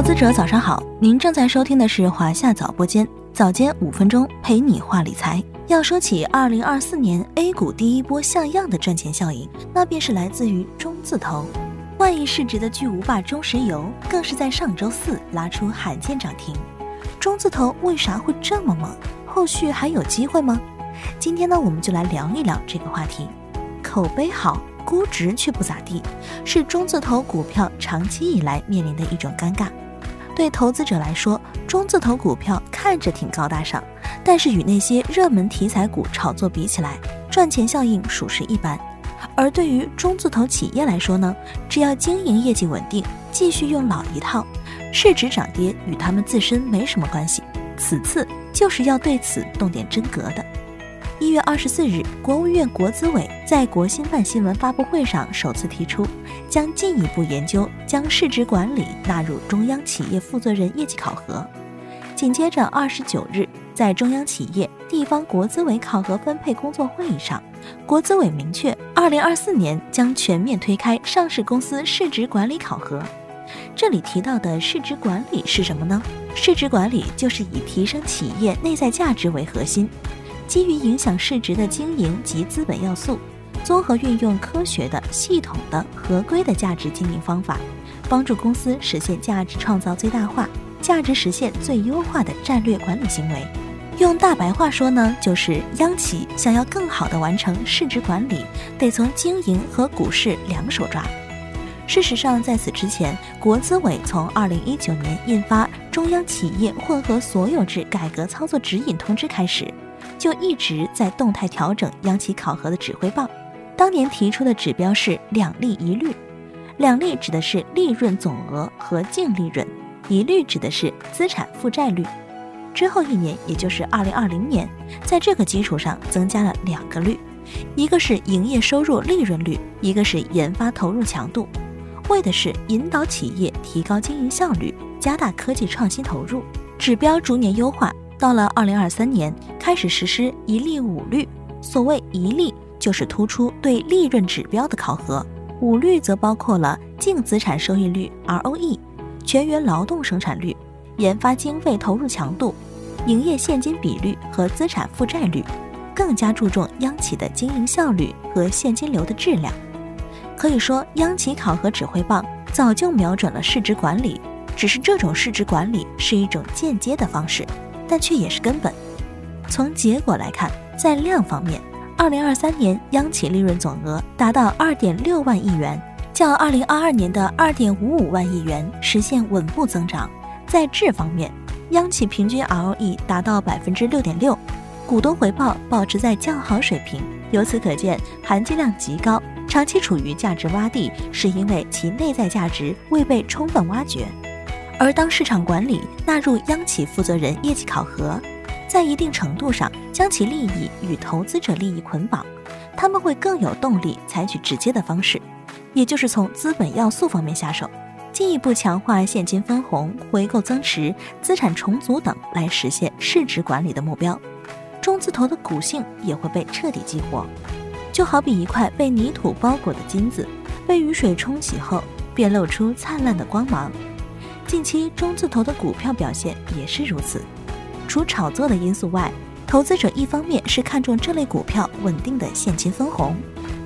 投资者早上好，您正在收听的是华夏早播间，早间五分钟陪你话理财。要说起二零二四年 A 股第一波像样的赚钱效应，那便是来自于中字头。万亿市值的巨无霸中石油，更是在上周四拉出罕见涨停。中字头为啥会这么猛？后续还有机会吗？今天呢，我们就来聊一聊这个话题。口碑好。估值却不咋地，是中字头股票长期以来面临的一种尴尬。对投资者来说，中字头股票看着挺高大上，但是与那些热门题材股炒作比起来，赚钱效应属实一般。而对于中字头企业来说呢，只要经营业绩稳定，继续用老一套，市值涨跌与他们自身没什么关系。此次就是要对此动点真格的。一月二十四日，国务院国资委在国新办新闻发布会上首次提出，将进一步研究将市值管理纳入中央企业负责人业绩考核。紧接着，二十九日，在中央企业地方国资委考核分配工作会议上，国资委明确，二零二四年将全面推开上市公司市值管理考核。这里提到的市值管理是什么呢？市值管理就是以提升企业内在价值为核心。基于影响市值的经营及资本要素，综合运用科学的、系统的、合规的价值经营方法，帮助公司实现价值创造最大化、价值实现最优化的战略管理行为。用大白话说呢，就是央企想要更好的完成市值管理，得从经营和股市两手抓。事实上，在此之前，国资委从二零一九年印发《中央企业混合所有制改革操作指引通知》开始。就一直在动态调整央企考核的指挥棒。当年提出的指标是两利一率，两利指的是利润总额和净利润，一率指的是资产负债率。之后一年，也就是二零二零年，在这个基础上增加了两个率，一个是营业收入利润率，一个是研发投入强度，为的是引导企业提高经营效率，加大科技创新投入。指标逐年优化。到了二零二三年，开始实施一利五率。所谓一利，就是突出对利润指标的考核；五率则包括了净资产收益率 （ROE）、全员劳动生产率、研发经费投入强度、营业现金比率和资产负债率，更加注重央企的经营效率和现金流的质量。可以说，央企考核指挥棒早就瞄准了市值管理，只是这种市值管理是一种间接的方式。但却也是根本。从结果来看，在量方面，二零二三年央企利润总额达到二点六万亿元，较二零二二年的二点五五万亿元实现稳步增长。在质方面，央企平均 ROE 达到百分之六点六，股东回报保持在较好水平。由此可见，含金量极高，长期处于价值洼地，是因为其内在价值未被充分挖掘。而当市场管理纳入央企负责人业绩考核，在一定程度上将其利益与投资者利益捆绑，他们会更有动力采取直接的方式，也就是从资本要素方面下手，进一步强化现金分红、回购增持、资产重组等，来实现市值管理的目标。中字头的股性也会被彻底激活，就好比一块被泥土包裹的金子，被雨水冲洗后，便露出灿烂的光芒。近期中字头的股票表现也是如此。除炒作的因素外，投资者一方面是看重这类股票稳定的现金分红，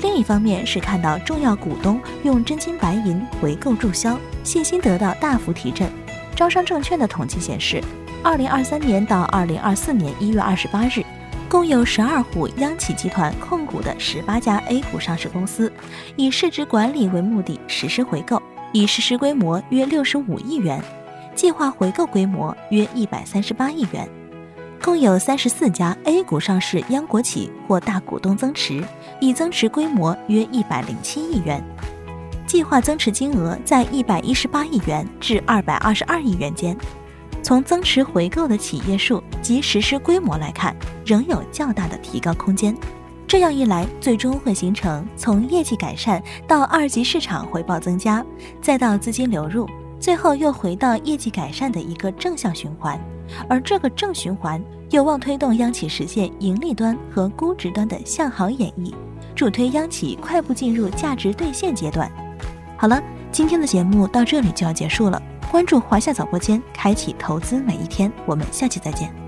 另一方面是看到重要股东用真金白银回购注销，信心得到大幅提振。招商证券的统计显示，二零二三年到二零二四年一月二十八日，共有十二户央企集团控股的十八家 A 股上市公司，以市值管理为目的实施回购。已实施规模约六十五亿元，计划回购规模约一百三十八亿元，共有三十四家 A 股上市央国企或大股东增持，已增持规模约一百零七亿元，计划增持金额在一百一十八亿元至二百二十二亿元间。从增持回购的企业数及实施规模来看，仍有较大的提高空间。这样一来，最终会形成从业绩改善到二级市场回报增加，再到资金流入，最后又回到业绩改善的一个正向循环。而这个正循环有望推动央企实现盈利端和估值端的向好演绎，助推央企快步进入价值兑现阶段。好了，今天的节目到这里就要结束了。关注华夏早播间，开启投资每一天。我们下期再见。